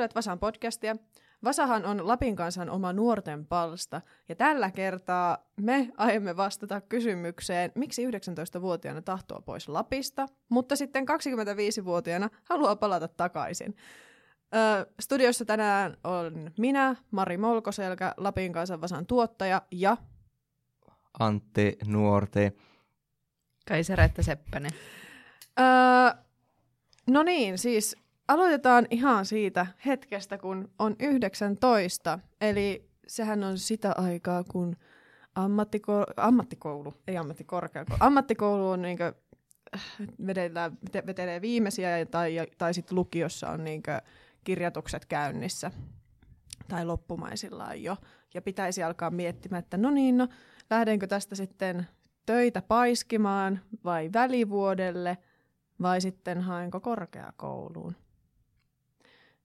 Kuuntelet Vasan podcastia. Vasahan on Lapin kansan oma nuorten palsta, ja tällä kertaa me aiemme vastata kysymykseen, miksi 19-vuotiaana tahtoo pois Lapista, mutta sitten 25-vuotiaana haluaa palata takaisin. Ö, studiossa tänään on minä, Mari Molkoselkä, Lapin kansan Vasan tuottaja, ja Antti Nuorti. Kaiseretta Seppänen. Öö, no niin, siis aloitetaan ihan siitä hetkestä, kun on 19. Eli sehän on sitä aikaa, kun ammattiko- ammattikoulu, ei ammattikorkeakoulu, ammattikoulu on niinkö, vedellään, vete- vetelee viimeisiä tai, tai sitten lukiossa on niinkö kirjoitukset käynnissä tai loppumaisillaan jo. Ja pitäisi alkaa miettimään, että no niin, no lähdenkö tästä sitten töitä paiskimaan vai välivuodelle vai sitten haenko korkeakouluun.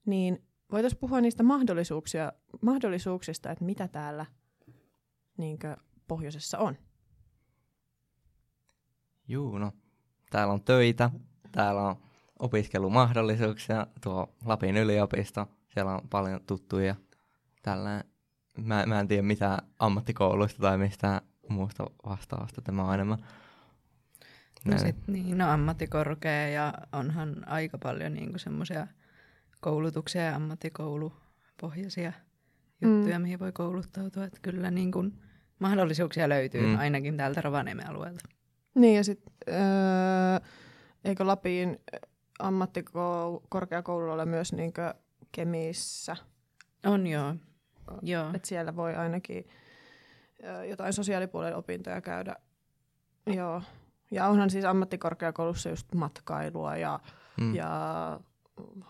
Niin voitaisiin puhua niistä mahdollisuuksia, mahdollisuuksista, että mitä täällä niinkö, pohjoisessa on. Juu, no. Täällä on töitä, täällä on opiskelumahdollisuuksia, tuo Lapin yliopisto, siellä on paljon tuttuja. Tällä mä, mä en tiedä mitä ammattikouluista tai mistä muusta vastaavasta tämä on enemmän. No, sit, niin, no ammattikorkea ja onhan aika paljon niinku semmoisia koulutuksia ja ammattikoulupohjaisia juttuja, Mm. mihin voi kouluttautua. Että kyllä niinku mahdollisuuksia löytyy Mm. ainakin täältä Rovaniemen alueelta. Niin ja sitten öö, eikö Lapin ammattikorkeakoululla ole myös niinkö Kemissä, On joo. joo. että siellä voi ainakin jotain sosiaalipuolen opintoja käydä. Joo. Ja onhan siis ammattikorkeakoulussa just matkailua ja, Mm. ja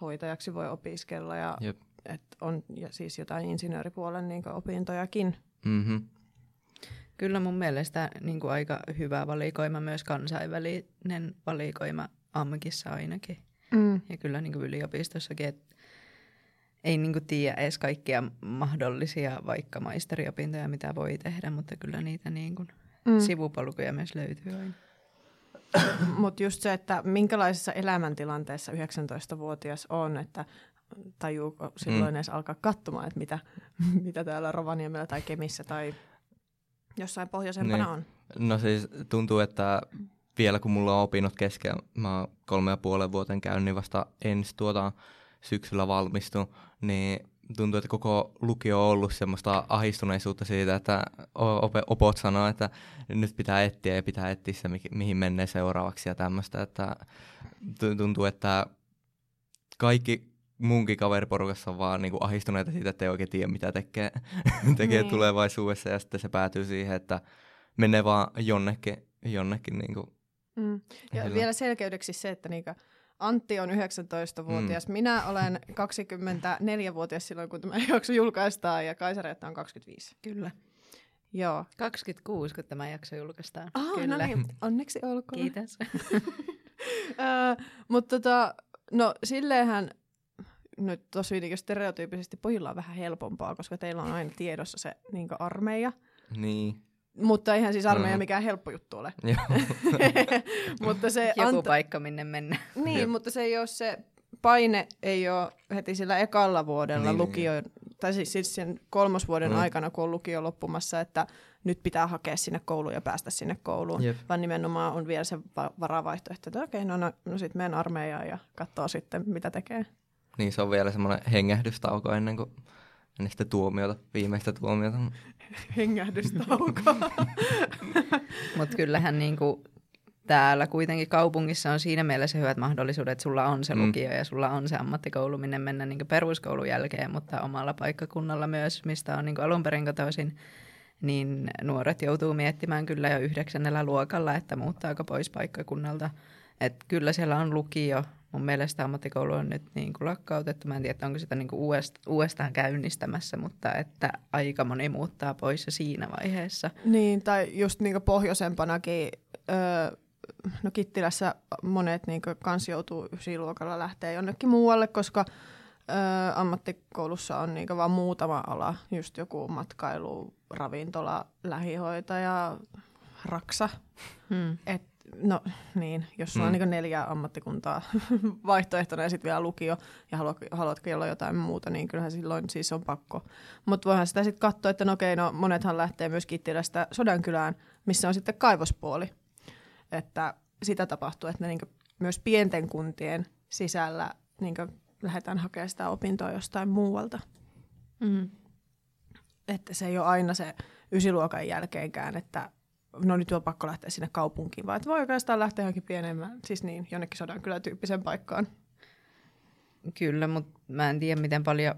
hoitajaksi voi opiskella ja, Jep. et on ja siis jotain insinööripuolen niin opintojakin. Mm-hmm. Kyllä mun mielestä niin kuin aika hyvä valikoima, myös kansainvälinen valikoima AMKissa ainakin. Mm. Ja kyllä niin kuin yliopistossakin, että ei niin kuin tiedä edes kaikkia mahdollisia vaikka maisteriopintoja, mitä voi tehdä, mutta kyllä niitä niin kuin Mm. sivupolkuja myös löytyy aina. Mutta just se, että minkälaisessa elämäntilanteessa 19-vuotias on, että tajuuko silloin Mm. edes alkaa katsomaan, että mitä, mitä täällä Rovaniemellä tai Kemissä tai jossain pohjoisempana Niin. on. No siis tuntuu, että vielä kun mulla on opinnot kesken, mä oon kolme ja puolen vuoten käynyt, niin vasta ensi tuota syksyllä valmistun, niin tuntuu, että koko lukio on ollut semmoista ahistuneisuutta siitä, että opot sanoo, että nyt pitää etsiä ja pitää etsiä se, mi- mihin menee seuraavaksi ja tämmöistä, että tu- tuntuu, että kaikki munkin kaveriporukassa on vaan niinku ahistuneita siitä, että ei oikein tiedä, mitä tekee, tekee Niin. tulevaisuudessa ja sitten se päätyy siihen, että menee vaan jonnekin, jonnekin niinku, Mm. Ja vielä selkeydeksi se, että niinku Antti on 19-vuotias, mm. minä olen 24-vuotias silloin, kun tämä jakso julkaistaan, ja Kaisaretta on 25. Kyllä. Joo. 26, kun tämä jakso julkaistaan. Ah, Kyllä. no niin, onneksi olkoon. Kiitos. Öö, mutta tota, no silleenhän nyt tosi niin stereotyyppisesti pojilla on vähän helpompaa, koska teillä on aina tiedossa se niin armeija. niin, Mutta eihän siis armeija Mhm. mikään helppo juttu ole. mutta se Joku anta- paikka, minne mennä. Niin, Jep. mutta se ei ole se paine ei ole heti sillä ekalla vuodella Niin, lukio, tai siis, siis sen kolmosvuoden Mm. aikana, kun on lukio loppumassa, että nyt pitää hakea sinne kouluun ja päästä sinne kouluun. Jep. Vaan nimenomaan on vielä se va- varavaihtoehto, että okei, no, no, no sitten menen armeijaan ja katsoo sitten, mitä tekee. niin se on vielä semmoinen hengähdystauko ennen kuin ennen sitä tuomiota, viimeistä tuomiota. Hengähdystauko. Mutta kyllähän niinku täällä kuitenkin kaupungissa on siinä mielessä hyvät mahdollisuudet, että sulla on se Mm. lukio ja sulla on se ammattikoulu, minne mennä niinku peruskoulun jälkeen, mutta omalla paikkakunnalla myös, mistä on niinku alun perin kotoisin, niin nuoret joutuu miettimään kyllä jo yhdeksännellä luokalla, että muuttaako pois paikkakunnalta. Et kyllä siellä on lukio. Mun mielestä ammattikoulu on nyt niin kuin lakkautettu. Mä en tiedä, onko sitä niin kuin uudest- uudestaan käynnistämässä, mutta että aika moni muuttaa pois jo siinä vaiheessa. niin, tai just niinku pohjoisempanakin, öö, no Kittilässä monet niinku kans joutuu ysiluokalla lähteä jonnekin muualle, koska öö, ammattikoulussa on niinku vaan muutama ala, just joku matkailu, ravintola, lähihoitaja, raksa. Hmm. Et no niin, jos sulla Mm. on niin neljä ammattikuntaa vaihtoehtona ja sitten vielä lukio ja haluat, haluatkin olla jotain muuta, niin kyllähän silloin siis on pakko. Mutta voihan sitä sitten katsoa, että no okei, no monethan lähtee myös Kittilästä Sodankylään, missä on sitten kaivospuoli. Että sitä tapahtuu, että ne niin myös pienten kuntien sisällä niin lähdetään hakemaan sitä opintoa jostain muualta. Mm. Että se ei ole aina se ysiluokan jälkeenkään, että no nyt on pakko lähteä sinne kaupunkiin, vaan että voi oikeastaan lähteä johonkin pienemmän, siis niin, jonnekin sodan kyllä tyyppisen paikkaan. Kyllä, mutta mä en tiedä, miten paljon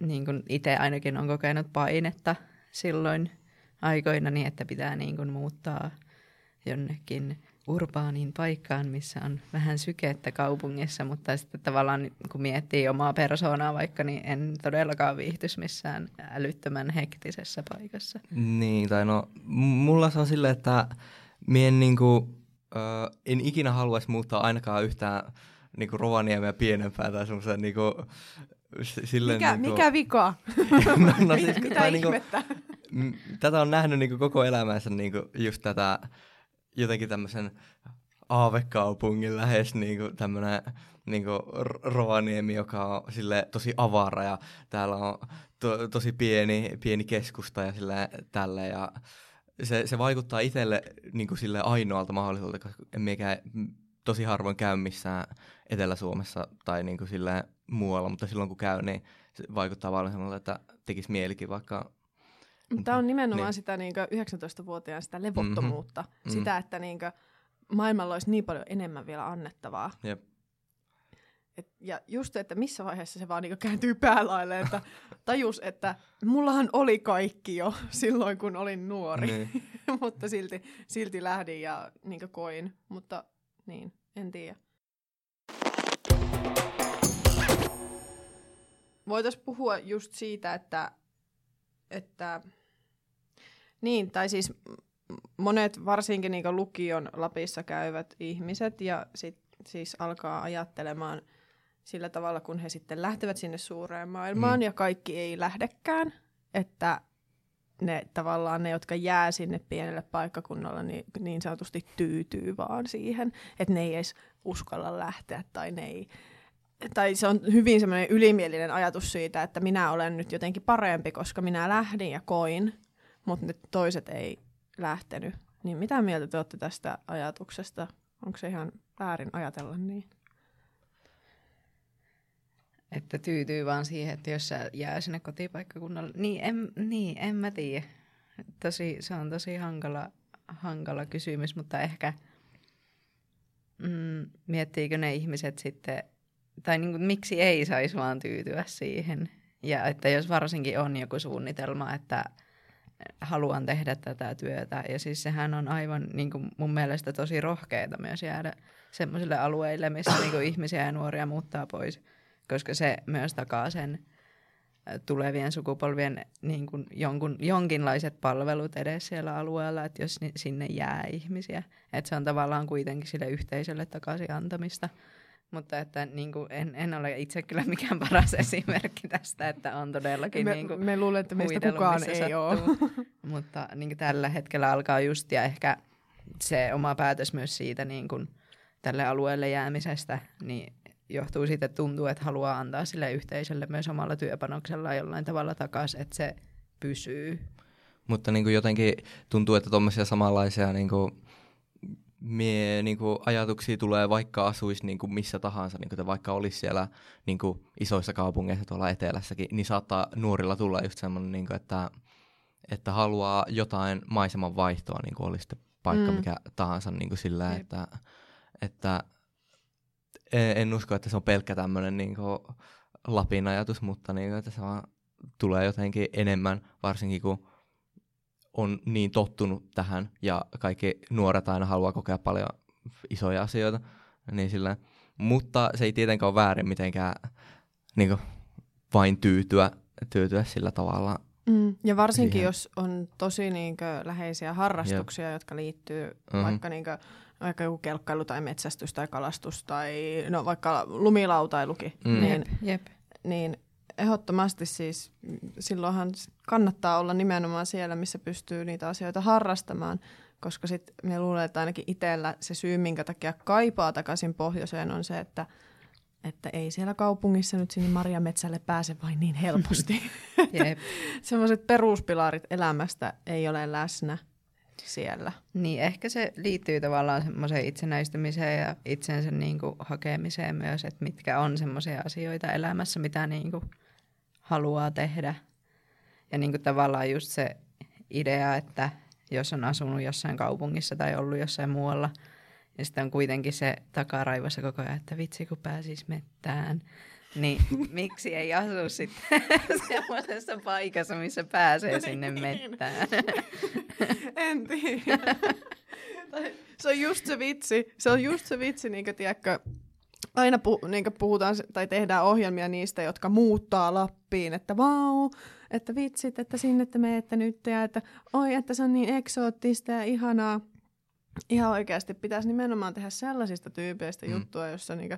niin kun itse ainakin on kokenut painetta silloin aikoina, niin että pitää niin kun muuttaa jonnekin urbaaniin paikkaan, missä on vähän sykettä kaupungissa, mutta sitten tavallaan kun miettii omaa persoonaa vaikka, niin en todellakaan viihtys missään älyttömän hektisessä paikassa. Niin, tai no, mulla se on silleen, että mie en, niinku, ö, en ikinä haluaisi muuttaa ainakaan yhtään niinku Rovaniemeä pienempää tai semmoisen niinku, silleen Mikä, niinku, mikä vika? no, no, Mitä, siis, mitä tai niinku, ihmettä? m- tätä on nähnyt niinku koko elämänsä niinku just tätä jotenkin tämmöisen aavekaupungin lähes niinku tämmönen niinku R- Rovaniemi, joka on sille tosi avara ja täällä on to- tosi pieni, pieni keskusta ja sille tälle ja se, se vaikuttaa itselle niinku sille ainoalta mahdollisuudelta, koska miekään tosi harvoin käy missään Etelä-Suomessa tai niinku sille muualla, mutta silloin kun käy, niin se vaikuttaa paljon semmoilta, että tekisi mielikin vaikka Tämä on nimenomaan Niin. sitä niin 19-vuotiaan sitä levottomuutta. Mhm. Sitä, että niin maailmalla olisi niin paljon enemmän vielä annettavaa. Jep. Et, ja just, että missä vaiheessa se vaan niin kääntyy päälaille, että tajus, että mullahan oli kaikki jo silloin, kun olin nuori. Niin. mutta silti, silti lähdin ja niin koin. Mutta niin, en tiedä. Voitaisiin puhua just siitä, että, että niin, tai siis monet varsinkin niin lukion Lapissa käyvät ihmiset ja sit, siis alkaa ajattelemaan sillä tavalla, kun he sitten lähtevät sinne suureen maailmaan Mm. ja kaikki ei lähdekään, että ne tavallaan ne, jotka jää sinne pienelle paikkakunnalle, niin, niin sanotusti tyytyy vaan siihen, että ne ei edes uskalla lähteä tai ne ei, tai se on hyvin semmoinen ylimielinen ajatus siitä, että minä olen nyt jotenkin parempi, koska minä lähdin ja koin, mutta ne toiset ei lähtenyt. Niin mitä mieltä te olette tästä ajatuksesta? Onko se ihan väärin ajatella niin? Että tyytyy vaan siihen, että jos sä jää sinne kotipaikkakunnalle. Niin, en, niin, en mä tiedä. Tosi, se on tosi hankala, hankala kysymys, mutta ehkä mm, miettiikö ne ihmiset sitten, tai niin kuin, miksi ei saisi vaan tyytyä siihen. Ja että jos varsinkin on joku suunnitelma, että haluan tehdä tätä työtä. Ja siis sehän on aivan niin kuin mun mielestä tosi rohkeita myös jäädä semmoisille alueille, missä niin kuin ihmisiä ja nuoria muuttaa pois koska se myös takaa sen tulevien sukupolvien niin kuin jonkun, jonkinlaiset palvelut edes siellä alueella, että jos sinne jää ihmisiä. Että se on tavallaan kuitenkin sille yhteisölle takaisin antamista. Mutta että niin kuin en, en ole itse kyllä mikään paras esimerkki tästä, että on todellakin Me, niin kuin me luulen, että meistä kukaan ei sattuu. ole. Mutta niin kuin tällä hetkellä alkaa just ja ehkä se oma päätös myös siitä niin kuin tälle alueelle jäämisestä, niin johtuu siitä, että tuntuu, että haluaa antaa sille yhteisölle myös omalla työpanoksellaan jollain tavalla takaisin, että se pysyy. Mutta niin kuin jotenkin tuntuu, että tuommoisia samanlaisia niin kuin, mie, niin kuin ajatuksia tulee, vaikka asuisi niin kuin missä tahansa, niin kuin te vaikka olisi siellä niin kuin isoissa kaupungeissa tuolla etelässäkin, niin saattaa nuorilla tulla just semmoinen, niin kuin, että, että haluaa jotain maiseman vaihtoa, niin kuin olisi sitten paikka Mm. mikä tahansa niin kuin sillä, Jep. että, että en, en usko, että se on pelkkä tämmöinen niin kuin Lapin ajatus, mutta niin kuin, että se vaan tulee jotenkin enemmän, varsinkin kun on niin tottunut tähän ja kaikki nuoret aina haluaa kokea paljon isoja asioita. Niin sillä, mutta se ei tietenkään ole väärin mitenkään niin kuin, vain tyytyä, tyytyä sillä tavalla. Mm. Ja varsinkin, Siihen. jos on tosi niinkö läheisiä harrastuksia, jotka liittyy Mhm. vaikka, niinkö, vaikka joku kelkkailu tai metsästys tai kalastus tai no, vaikka lumilautailukin, Mm. niin, Jep. niin ehdottomasti siis mm, silloinhan kannattaa olla nimenomaan siellä, missä pystyy niitä asioita harrastamaan, koska sitten me luulen, että ainakin itsellä se syy, minkä takia kaipaa takaisin pohjoiseen, on se, että että ei siellä kaupungissa nyt sinne Marjametsälle pääse vain niin helposti. Semmoiset peruspilarit elämästä ei ole läsnä siellä. Niin, ehkä se liittyy tavallaan semmoiseen itsenäistymiseen ja itsensä niin kuin hakemiseen myös, että mitkä on semmoisia asioita elämässä, mitä niin kuin haluaa tehdä. Ja niin kuin tavallaan just se idea, että jos on asunut jossain kaupungissa tai ollut jossain muualla, ja sitten on kuitenkin se takaraivossa koko ajan, että vitsi kun pääsis mettään, niin miksi ei asu sitten semmoisessa paikassa, missä pääsee sinne Niin. mettään? En tiedä. Se on just se vitsi. Se on just se vitsi, niin kuin, tiedätkö, aina pu, niin puhutaan tai tehdään ohjelmia niistä, jotka muuttaa Lappiin, että vau, että vitsit, että sinne te menette nyt ja että oi, että se on niin eksoottista ja ihanaa. Ihan oikeasti pitäisi nimenomaan tehdä sellaisista tyypeistä Mm. juttua, jossa niinku,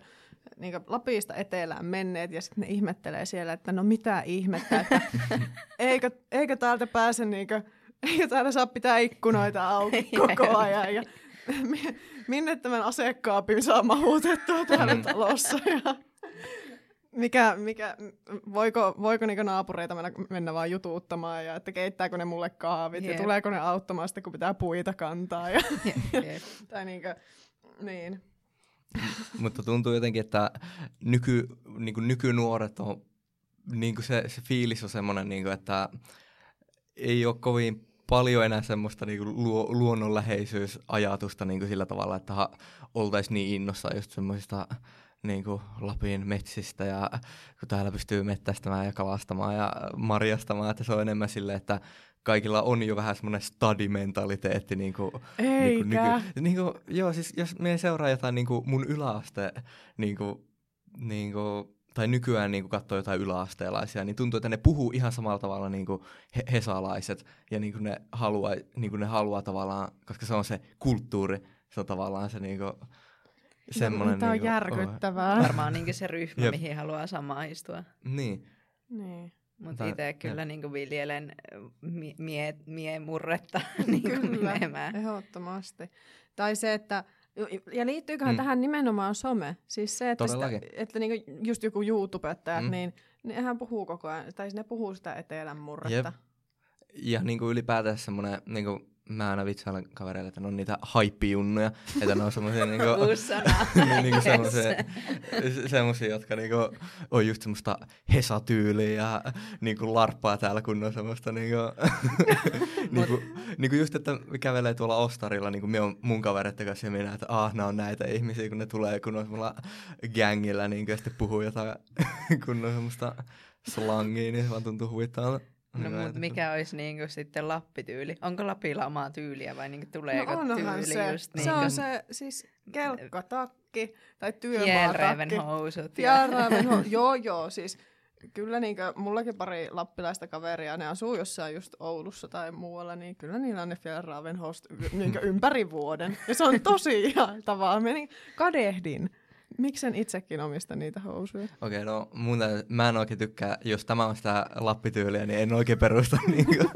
niinku Lapista etelään menneet ja sitten ne ihmettelee siellä, että no mitä ihmettä, että eikö, eikö täältä pääse niinku, eikö täällä saa pitää ikkunoita auki koko ajan ja minne tämän asekaapin saa mahutettua täällä Mm. talossa ja mikä, mikä, voiko, voiko niinku naapureita mennä, mennä vaan jutuuttamaan ja että keittääkö ne mulle kahvit Jep. ja tuleeko ne auttamaan sitten, kun pitää puita kantaa. Ja, Jep. tai niinku, niin. Mutta tuntuu jotenkin, että nyky, niin kuin nykynuoret on, niin kuin se, se fiilis on semmoinen, niin kuin, että ei ole kovin paljon enää semmoista niin kuin luo, luonnonläheisyysajatusta niin kuin sillä tavalla, että ha, oltaisiin niin innossa just semmoisista niin kuin Lapin metsistä ja kun täällä pystyy mettästämään ja kalastamaan ja marjastamaan, että se on enemmän silleen, että kaikilla on jo vähän semmoinen stadimentaliteetti niin kuin. Niin kuin, nyky, niin kuin, joo, siis jos me seuraa jotain niin kuin mun yläaste, niin kuin, niin kuin, tai nykyään niin kuin katsoo jotain yläasteelaisia, niin tuntuu, että ne puhuu ihan samalla tavalla niin kuin he, hesalaiset, ja niin kuin ne, haluaa, niin kuin ne haluaa tavallaan, koska se on se kulttuuri, se on tavallaan se niin kuin, semmoinen... Tämä on niin kuin, järkyttävää. Varmaan niin se ryhmä, Jep. mihin haluaa samaistua. Oh, niin, Niin. Mutta itse kyllä niin viljelen mie, mie, mie murretta niin Kyllä, menemään. ehdottomasti. Tai se, että, ja liittyyköhän Mm. tähän nimenomaan some? Siis se, että, sitä, että niinku just joku YouTubettajat, Mm. niin nehän puhuu koko ajan, tai ne puhuu sitä etelän murretta. Jep. ja niin kuin ylipäätään semmoinen, niin kuin mä aina vitsailen kavereille, että ne on niitä haippijunnuja, että ne on semmoisia niin sana. niin, niin kuin Yes. semmoisia, se- semmoisia, jotka niinku on just semmoista hesatyyliä ja niinku larppaa täällä, kun on semmoista niinku, niinku, niinku just, että kävelee tuolla ostarilla, niinku me on mun kavereiden kanssa ja minä, että ah, nämä on näitä ihmisiä, kun ne tulee, kun on semmoilla gängillä, niinku, ja sitten puhuu jotain, kun on semmoista slangia, niin se vaan tuntuu huvittavalta. No mutta mikä olisi niinku sitten Lappityyli? Onko Lapilla omaa tyyliä vai niinku tuleeko no onhan tyyli se. just se niinku on se siis kelkkatakki tai työmaatakki. housut? ja- Fjällräven ho- joo, joo, siis kyllä niinkö, mullakin pari lappilaista kaveria, ne asuu jossain just Oulussa tai muualla, niin kyllä niillä on ne Fjällräven host niinkö ympäri vuoden. Ja se on tosi. Mä niin kadehdin. Miksen itsekin omista niitä housuja? Okei, no mun mä en oikein tykkää, jos tämä on sitä lappityyliä, niin en oikein perusta niinku,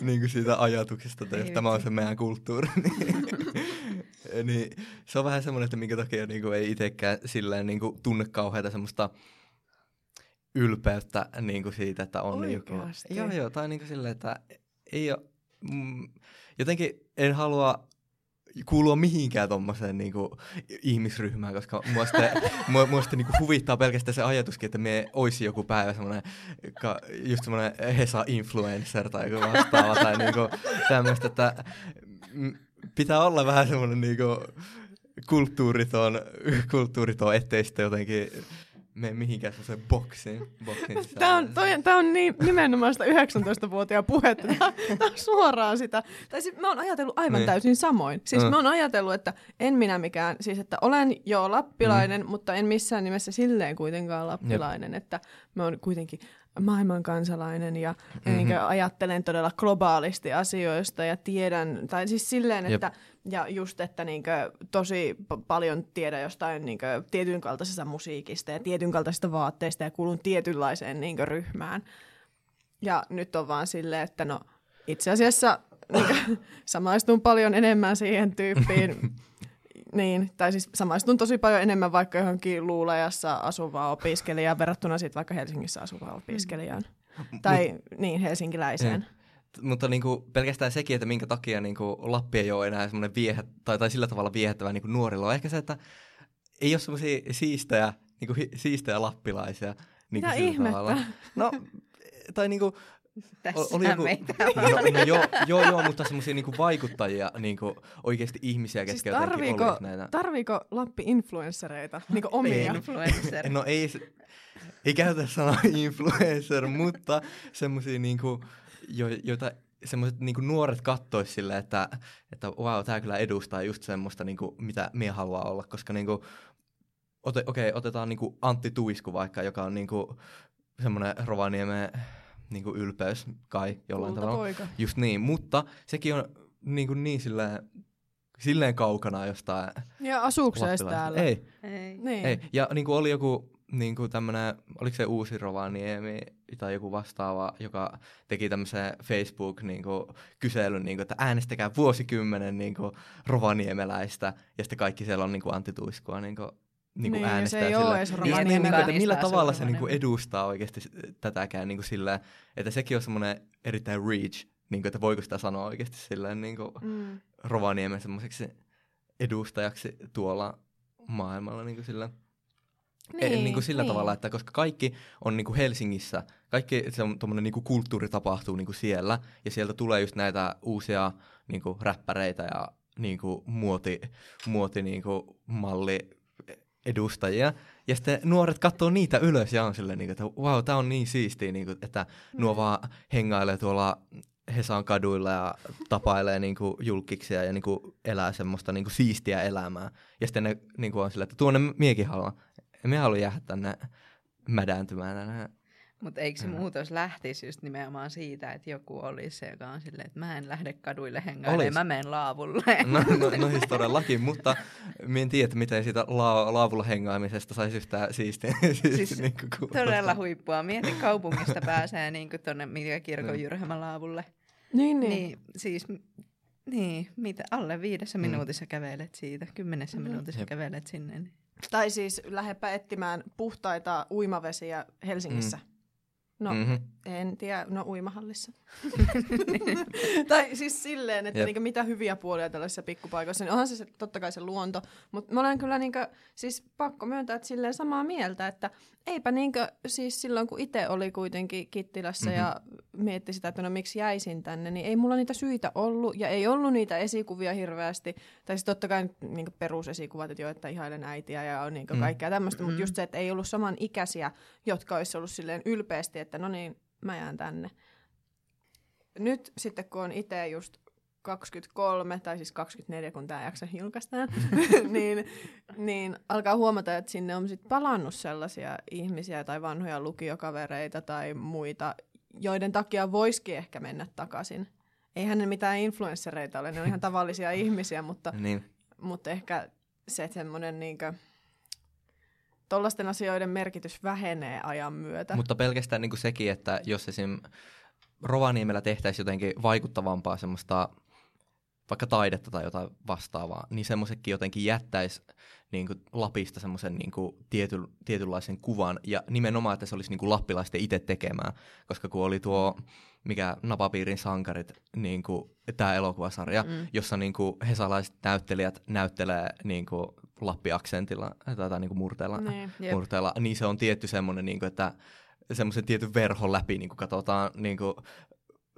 niinku siitä ajatuksesta, että jos tämä on se meidän kulttuuri, niin, niin se on vähän semmoinen, että minkä takia niinku ei itsekään silleen niinku tunne kauheita semmoista ylpeyttä niinku siitä, että on niinku, Oikeasti? joo joo, tai niinku silleen, että ei ole, mm, jotenkin en halua kuulua mihinkään tommoseen niinku ihmisryhmään, koska mua sitten, mua, mua sitten niinku huvittaa pelkästään se ajatuskin, että me olisi joku päivä semmoinen, ka, just semmoinen Hesa-influencer tai joku vastaava tai niinku tämmöistä, että pitää olla vähän semmoinen niinku kulttuuriton, kulttuuriton, ettei sitten jotenkin mene mihinkään semmoiseen boksiin. Tämä on, toi, tää on niin, nimenomaan sitä 19-vuotiaan puhetta. Tämä, tämä on suoraan sitä. Tai siis mä oon ajatellut aivan Niin. täysin samoin. Siis Mm. mä oon ajatellut, että en minä mikään, siis että olen jo lappilainen, mm. mutta en missään nimessä silleen kuitenkaan lappilainen, Jep. että mä oon kuitenkin maailman kansalainen ja Mhm. mm-hmm. ajattelen todella globaalisti asioista ja tiedän, tai siis silleen, Jep. että ja just, että niinkö tosi p- paljon tiedän jostain niinkö tietyn kaltaisesta musiikista ja tietyn kaltaisista vaatteista ja kuulun tietynlaiseen niinkö ryhmään. Ja nyt on vaan silleen, että no itse asiassa niin, samaistun paljon enemmän siihen tyyppiin. Niin, tai siis samaistun tosi paljon enemmän vaikka johonkin luulajassa asuvaan opiskelijaan verrattuna sitten vaikka Helsingissä asuvaan opiskelijaan. Tai niin, helsinkiläiseen. Mutta niin kuin, pelkästään sekin, että minkä takia niin kuin, Lappi ei ole enää semmoinen viehä, tai, tai sillä tavalla viehättävä niin kuin nuorilla, on ehkä se, että ei ole semmoisia siistejä, niin kuin, hi, siistejä lappilaisia. Niin Mitä ihmettä? Tavalla. No, tai niin kuin, Tässä oli joku, no, no, joo, joo, joo, mutta semmoisia niinku vaikuttajia, niinku oikeasti ihmisiä, Siis ketkä jotenkin tarviiko, näitä. tarviiko Lappi influenssereita, niinku omia? Influencer. No ei, ei käytä sanaa influencer, mutta semmoisia niinku, jo, joita semmoiset niinku nuoret kattois silleen, että, että wow, tää kyllä edustaa just semmoista, niinku, mitä mie haluaa olla, koska niinku, ote, okei, otetaan niinku Antti Tuisku vaikka, joka on niinku semmoinen Rovaniemen niinku ylpeys kai jollain tavalla. Kultapoika. Just niin, mutta sekin on niin, kuin niin silleen, silleen kaukana jostain Ja asuuko se täällä? Ei, Ei. Niin. ei. Ja niin kuin oli joku niin kuin tämmönen, oliko se uusi Rovaniemi tai joku vastaava, joka teki tämmöisen Facebook niin kuin, niin että äänestäkää vuosikymmenen niin kuin, rovaniemeläistä, ja sitten kaikki siellä on niin kuin, Antti Tuiskua niin kuin, niin kuin Niin, ja se äänestää ei edes Just niin, niin kuin, että millä tavalla se niin kuin, edustaa oikeasti tätäkään niin kuin, silleen, että sekin on semmoinen erittäin reach, niin kuin, että voiko sitä sanoa oikeasti silleen niin kuin, Mm. Rovaniemen semmoiseksi edustajaksi tuolla maailmalla niin kuin sillä, niin, niin kuin sillä niin. tavalla, että koska kaikki on niin kuin Helsingissä, kaikki se on niin kuin kulttuuri tapahtuu niin kuin siellä ja sieltä tulee just näitä uusia niin kuin räppäreitä ja niin kuin muoti, muoti niin kuin malli edustajia. Ja sitten nuoret katsoo niitä ylös ja on silleen, niin kuin, että wow, tää on niin siistiä, niin kuin, että nuo vaan hengailee tuolla Hesan kaduilla ja tapailee niin kuin, julkiksia ja niin kuin, elää semmoista niin kuin, siistiä elämää. Ja sitten ne niin kuin, on silleen, että tuonne miekin haluan. Minä halua jäädä tänne mädääntymään tänne. Mutta eikö se Mm. muutos lähtisi just nimenomaan siitä, että joku olisi se, joka on silleen, että mä en lähde kaduille hengailemaan, Olis. mä menen laavulle. No, no, no siis todellakin, mutta minä en tiedä, että miten siitä la- laavulla hengaamisesta saisi yhtään siistiä. Siis niin. Todella huippua. Mieti, kaupungista pääsee niin tuonne Mitkä kirkon Niin. Jyrhämän laavulle. Niin, Niin. niin. siis, niin, mitä, alle viidessä Mm. minuutissa kävelet siitä, kymmenessä Mhm. minuutissa Jep. kävelet sinne. Niin. Tai siis lähdepä etsimään puhtaita uimavesiä Helsingissä. Mm. No, mm. Mm-hmm. en tiedä, no uimahallissa. tai siis silleen, että Jep. niinku mitä hyviä puolia tällaisissa pikkupaikoissa. Niin onhan se, se totta kai se luonto, mutta mä olen kyllä niinku, siis pakko myöntää, että silleen samaa mieltä, että eipä niinku, siis silloin kun itse oli kuitenkin Kittilässä mm-hmm. ja mietti sitä, että no miksi jäisin tänne, niin ei mulla niitä syitä ollut ja ei ollut niitä esikuvia hirveästi. Tai siis totta kai niinku perusesikuvat, että jo, että ihailen äitiä ja on niinku Mm. kaikkea tämmöistä, mutta Mm. just se, että ei ollut saman ikäisiä, jotka olisi ollut silleen ylpeästi, että no niin, mä jään tänne. Nyt sitten kun on itse just 23, tai siis 24, kun tämä jakso julkaistaan, niin, niin alkaa huomata, että sinne on sit palannut sellaisia ihmisiä tai vanhoja lukiokavereita tai muita, joiden takia voisikin ehkä mennä takaisin. Eihän ne mitään influenssereita ole, ne on ihan tavallisia ihmisiä, mutta, Niin. mutta ehkä se semmoinen niinkö, tollaisten asioiden merkitys vähenee ajan myötä. Mutta pelkästään niin kuin sekin, että jos esim. Rovaniemellä tehtäisiin jotenkin vaikuttavampaa semmoista vaikka taidetta tai jotain vastaavaa, niin semmoisetkin jotenkin jättäisi niin kuin Lapista semmoisen niin kuin tiety, tietynlaisen kuvan, ja nimenomaan, että se olisi niin kuin lappilaisten itse tekemää, koska kun oli tuo, mikä Napapiirin sankarit, niin kuin, tämä elokuvasarja, mm. jossa niin kuin hesalaiset näyttelijät näyttelee niin kuin Lappi-aksentilla tai, tai niin kuin murteella, Niin. Jep. murteella, niin se on tietty semmoinen, niin kuin, että semmoisen tietyn verhon läpi niin kuin katsotaan niin kuin,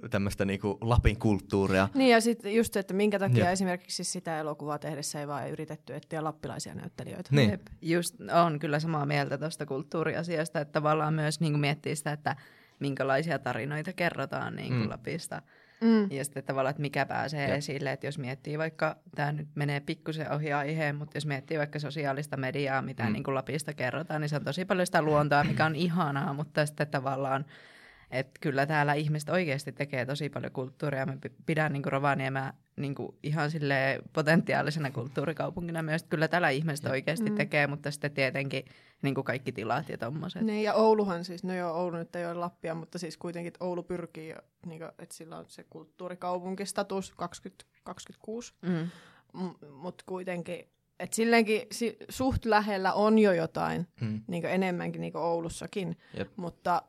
tämmöistä niin kuin Lapin kulttuuria. Niin ja sitten just se, että minkä takia Jep. esimerkiksi sitä elokuvaa tehdessä ei vaan yritetty etsiä lappilaisia näyttelijöitä. Niin. Jep. Just on kyllä samaa mieltä tuosta kulttuuriasiasta, että tavallaan myös niin kuin miettii sitä, että minkälaisia tarinoita kerrotaan niin kuin Mm. Lapista. Mm. Ja sitten tavallaan, että mikä pääsee Jep. esille, että jos miettii vaikka, tämä nyt menee pikkusen ohi aiheen, mutta jos miettii vaikka sosiaalista mediaa, mitä Mm. mm. niin kuin Lapista kerrotaan, niin se on tosi paljon sitä luontoa, mikä on ihanaa, mutta sitten tavallaan että kyllä täällä ihmiset oikeasti tekee tosi paljon kulttuuria. Mä pidän niin Rovaniemeä niin ihan sille potentiaalisena kulttuurikaupungina myös. Kyllä täällä ihmiset oikeasti mm. tekee, mutta sitten tietenkin niin kuin kaikki tilat ja tommoset. Niin, ja Ouluhan siis, no joo, Oulu nyt ei ole Lappia, mutta siis kuitenkin että Oulu pyrkii, niin kuin, että sillä on se kulttuurikaupunkistatus 2026, mm. M- mutta kuitenkin että silleenkin si- suht lähellä on jo jotain mm. niin enemmänkin niin Oulussakin, Jep. mutta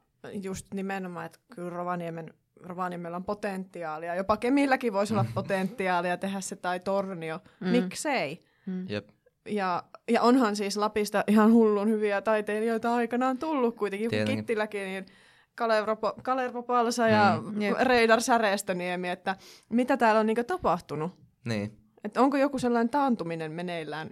just nimenomaan, että kyllä Rovaniemen, Rovaniemellä on potentiaalia. Jopa Kemilläkin voisi olla potentiaalia tehdä se tai Tornio. Mm. Miksei? Mm. Jep. Ja, ja onhan siis Lapista ihan hullun hyviä taiteilijoita aikanaan tullut kuitenkin. Tietenkin. Kittiläkin, niin Kalervo, Palsa ja mm. Reidar Säreestöniemi, että mitä täällä on niinku tapahtunut. Niin. Että onko joku sellainen taantuminen meneillään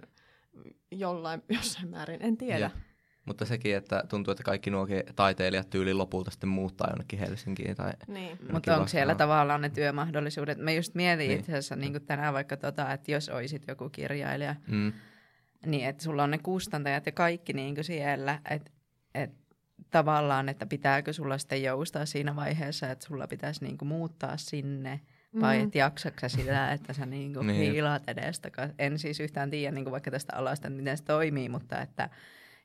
jollain, jossain määrin, en tiedä. Jep. Mutta sekin, että tuntuu, että kaikki nuo taiteilijat tyyli lopulta sitten muuttaa jonnekin Helsinkiin. Tai niin. Mutta onko siellä tavallaan ne työmahdollisuudet? Mä just mietin niin. itse asiassa niin tänään vaikka tota, että jos olisit joku kirjailija, mm. niin että sulla on ne kustantajat ja kaikki niin kuin siellä, että et, tavallaan, että pitääkö sulla sitten joustaa siinä vaiheessa, että sulla pitäisi niin kuin muuttaa sinne – vai mm. et jaksaksa sitä, että sä niinku niin. hiilaat edestä. En siis yhtään tiedä niinku vaikka tästä alasta, miten se toimii, mutta että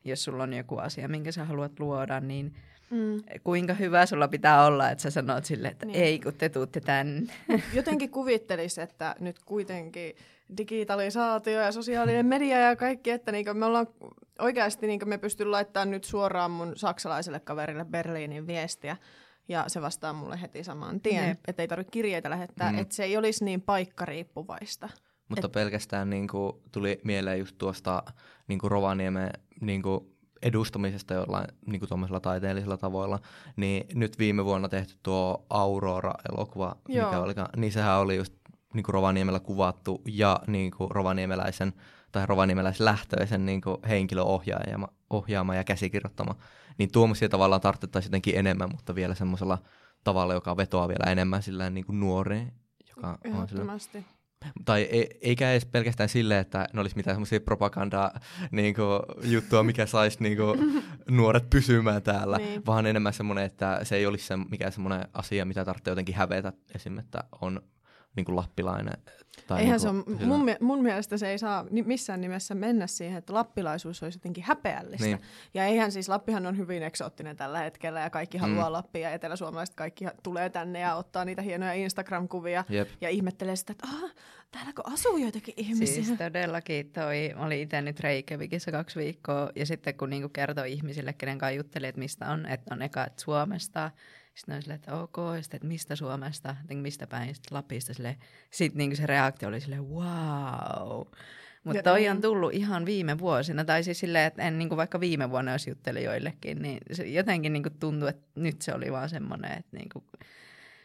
jos sulla on joku asia, minkä sä haluat luoda, niin mm. kuinka hyvä sulla pitää olla, että sä sanot sille, että niin. ei kun te tuutte tänne. Jotenkin kuvittelisi, että nyt kuitenkin digitalisaatio ja sosiaalinen media ja kaikki, että niinku me ollaan oikeasti niinku me pystyn laittamaan nyt suoraan mun saksalaiselle kaverille Berliinin viestiä, ja se vastaa mulle heti saman tien, että ei tarvitse kirjeitä lähettää, mm. että se ei olisi niin paikkariippuvaista. Mutta Et... pelkästään niin kuin, tuli mieleen just tuosta niin kuin Rovaniemen niin kuin, edustamisesta jollain niin kuin taiteellisilla tavoilla, niin nyt viime vuonna tehty tuo Aurora-elokuva, Joo. mikä oli, niin sehän oli just niin kuin Rovaniemellä kuvattu ja niin kuin rovaniemeläisen tai rovaniemeläislähtöisen niin kuin henkilöohjaama ohjaama ja käsikirjoittama niin tuommoisia tavallaan tarvittaisiin jotenkin enemmän, mutta vielä semmoisella tavalla, joka vetoaa vielä enemmän sillä niin kuin nuoriin. Joka on sillä, tai ei, eikä edes pelkästään silleen, että ne olisi mitään semmoisia propagandaa niin kuin, juttua, mikä saisi niin kuin, nuoret pysymään täällä, niin. vaan enemmän semmoinen, että se ei olisi se, mikään semmoinen asia, mitä tarvitsee jotenkin hävetä esim. että on niin kuin lappilainen. Tai Eihän niin kuin, se on, mun, mun mielestä se ei saa missään nimessä mennä siihen, että lappilaisuus olisi jotenkin häpeällistä. Niin. Ja eihän siis, Lappihan on hyvin eksoottinen tällä hetkellä ja kaikki haluaa mm. Lappia ja eteläsuomalaiset kaikki tulee tänne ja ottaa niitä hienoja Instagram-kuvia Jep. ja ihmettelee sitä, että ah, täälläkö asuu joitakin ihmisiä? Siis todellakin toi, mä olin itse nyt Reykjavikissa kaksi viikkoa ja sitten kun niinku kertoi ihmisille, kenen kanssa jutteli, että mistä on, että on eka että Suomesta, sitten on silleen, että ok, sitten, että mistä Suomesta, mistä päin, sitten Lapista. Sitten niin se reaktio oli silleen, wow. Mutta toi on tullut ihan viime vuosina, tai siis silleen, että en niin kuin vaikka viime vuonna jos jutteli joillekin, niin se jotenkin niin kuin tuntui, että nyt se oli vaan semmoinen, että niin kuin,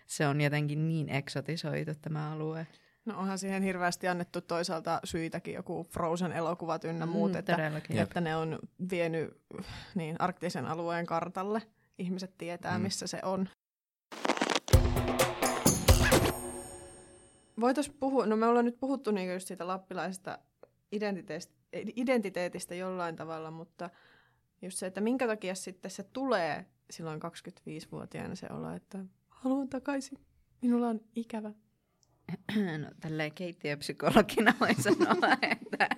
se on jotenkin niin eksotisoitu tämä alue. No onhan siihen hirveästi annettu toisaalta syitäkin, joku Frozen-elokuvat ynnä mm, muut, että, että ne on vienyt niin, arktisen alueen kartalle ihmiset tietää, mm. missä se on. Voitaisiin puhua, no me ollaan nyt puhuttu niin just siitä lappilaisesta identiteetistä, identiteetistä jollain tavalla, mutta just se, että minkä takia sitten se tulee silloin 25-vuotiaana se olo, että haluan takaisin, minulla on ikävä. No tälleen keittiöpsykologina voi sanoa, että...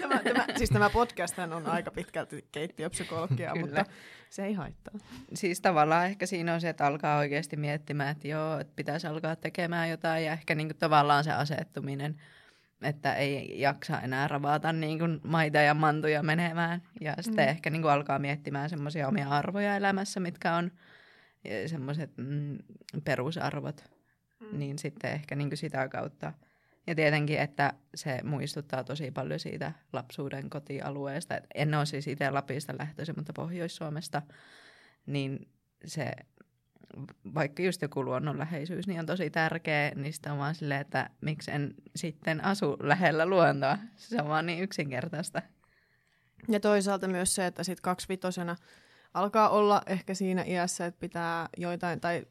tämä, tämä, siis tämä podcast on aika pitkälti keittiöpsykologia, Kyllä. mutta se ei haittaa. Siis tavallaan ehkä siinä on se, että alkaa oikeasti miettimään, että joo, että pitäisi alkaa tekemään jotain ja ehkä niin kuin tavallaan se asettuminen, että ei jaksa enää ravata niin kuin maita ja mantuja menemään. Ja sitten mm. ehkä niin kuin alkaa miettimään semmoisia omia arvoja elämässä, mitkä on semmoiset mm, perusarvot mm. niin sitten ehkä niin kuin sitä kautta. Ja tietenkin, että se muistuttaa tosi paljon siitä lapsuuden kotialueesta. Et en ole siis itse Lapista lähtöisin, mutta Pohjois-Suomesta, niin se, vaikka just joku luonnonläheisyys, niin on tosi tärkeä, niin sitten on vaan silleen, että miksi en sitten asu lähellä luontoa. Se on vaan niin yksinkertaista. Ja toisaalta myös se, että sitten kaksivitosena alkaa olla ehkä siinä iässä, että pitää joitain, tai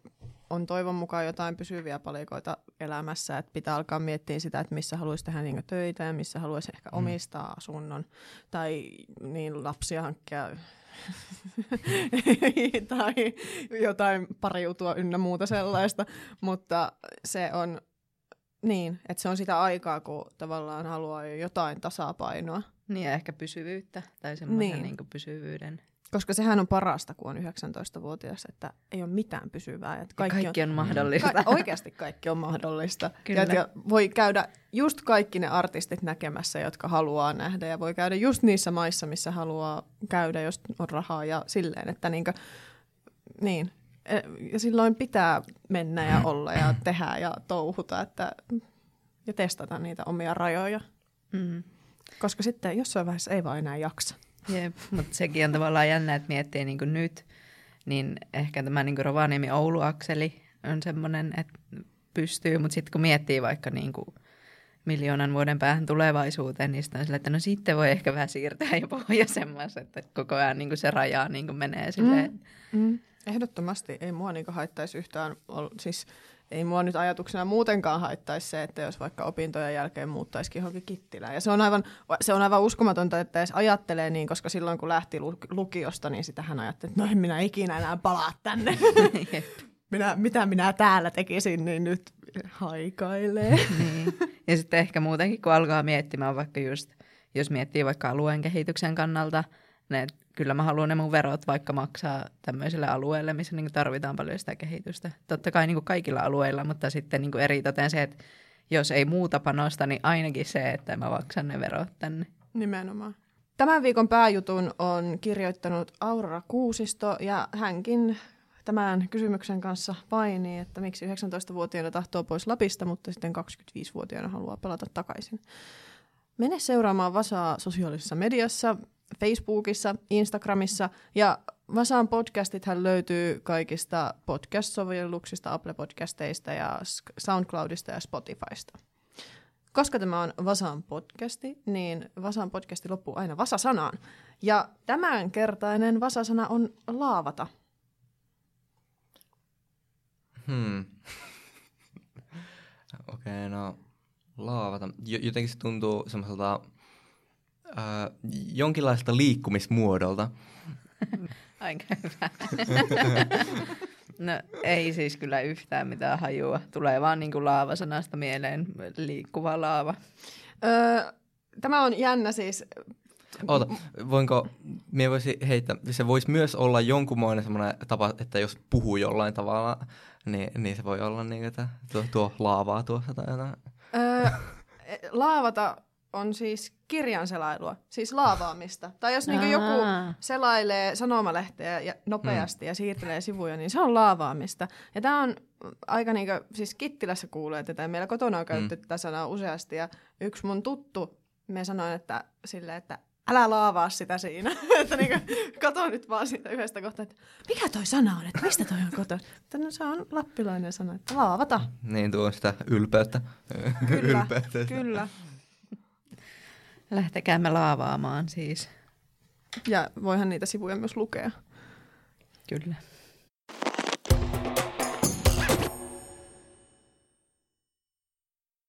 on toivon mukaan jotain pysyviä palikoita elämässä, että pitää alkaa miettiä sitä, että missä haluaisi tehdä niin töitä ja missä haluaisi ehkä mm. omistaa asunnon tai niin lapsia hankkia tai jotain pariutua ynnä muuta sellaista, mutta se on niin, että se on sitä aikaa, kun tavallaan haluaa jo jotain tasapainoa. Niin ja ehkä pysyvyyttä tai semmoisen niin. niin pysyvyyden. Koska sehän on parasta, kun on 19-vuotias, että ei ole mitään pysyvää. Että kaikki, kaikki on, on mahdollista. Ka- oikeasti kaikki on mahdollista. Kyllä. Ja, ja voi käydä just kaikki ne artistit näkemässä, jotka haluaa nähdä. Ja voi käydä just niissä maissa, missä haluaa käydä, jos on rahaa ja silleen. Että niinkö, niin. E, ja silloin pitää mennä ja olla ja tehdä ja touhuta että, ja testata niitä omia rajoja. Mm. Koska sitten jossain vaiheessa ei vaan enää jaksa. Jep, mutta sekin on tavallaan jännä, että miettii niin kuin nyt, niin ehkä tämä niin Rovaniemi-Oulu-akseli on semmoinen, että pystyy, mutta sitten kun miettii vaikka niin kuin miljoonan vuoden päähän tulevaisuuteen, niin sitten on sille, että no sitten voi ehkä vähän siirtää jo pohjoisemmas, että koko ajan niin kuin se raja niin kuin menee silleen. Mm, mm. Ehdottomasti ei mua niin haittaisi yhtään, siis ei mua nyt ajatuksena muutenkaan haittaisi se, että jos vaikka opintojen jälkeen muuttaisikin johonkin Kittilään. Ja se on, aivan, se on aivan uskomatonta, että edes ajattelee niin, koska silloin kun lähti lukiosta, niin sitä hän ajatteli, että no en minä ikinä enää palaa tänne. minä, mitä minä täällä tekisin, niin nyt haikailee. niin. Ja sitten ehkä muutenkin, kun alkaa miettimään vaikka just, jos miettii vaikka alueen kehityksen kannalta, ne kyllä mä haluan ne mun verot vaikka maksaa tämmöiselle alueelle, missä niin tarvitaan paljon sitä kehitystä. Totta kai niin kaikilla alueilla, mutta sitten niin eritoten se, että jos ei muuta panosta, niin ainakin se, että mä maksan ne verot tänne. Nimenomaan. Tämän viikon pääjutun on kirjoittanut Aurora Kuusisto ja hänkin tämän kysymyksen kanssa painii, että miksi 19-vuotiaana tahtoo pois Lapista, mutta sitten 25-vuotiaana haluaa palata takaisin. Mene seuraamaan Vasaa sosiaalisessa mediassa. Facebookissa, Instagramissa ja Vasaan podcastithan löytyy kaikista podcast-sovelluksista, Apple-podcasteista ja SoundCloudista ja Spotifysta. Koska tämä on Vasan podcasti, niin Vasan podcasti loppuu aina Vasa-sanaan. Ja tämänkertainen Vasa-sana on laavata. Hmm. Okei, okay, no laavata. Jotenkin se tuntuu semmoiselta äh, jonkinlaista liikkumismuodolta. Aika hyvä. no ei siis kyllä yhtään mitään hajua. Tulee vaan niin kuin laava-sanasta mieleen liikkuva laava. Öö, tämä on jännä siis. Oota, voinko, me voisi heittää, se voisi myös olla jonkunmoinen semmoinen tapa, että jos puhuu jollain tavalla, niin, niin se voi olla niin, että tuo, tuo laavaa tuossa tai jotain. Öö, laavata on siis kirjan selailua, siis laavaamista. Tai jos niinku joku selailee sanomalehteä ja nopeasti mm. ja siirtelee sivuja, niin se on laavaamista. Ja tämä on aika niinku, siis Kittilässä kuulee tätä, ja meillä kotona on käytetty mm. tätä sanaa useasti, ja yksi mun tuttu, me sanoin, että sille, että älä laavaa sitä siinä. että niinku, kato nyt vaan siitä yhdestä kohtaa, että mikä toi sana on, että mistä toi on koto? Että no se on lappilainen sana, että laavata. Niin, tuo sitä ylpeyttä. Kyllä, ylpeyttä. kyllä. Lähtekäämme laavaamaan siis. Ja voihan niitä sivuja myös lukea. Kyllä.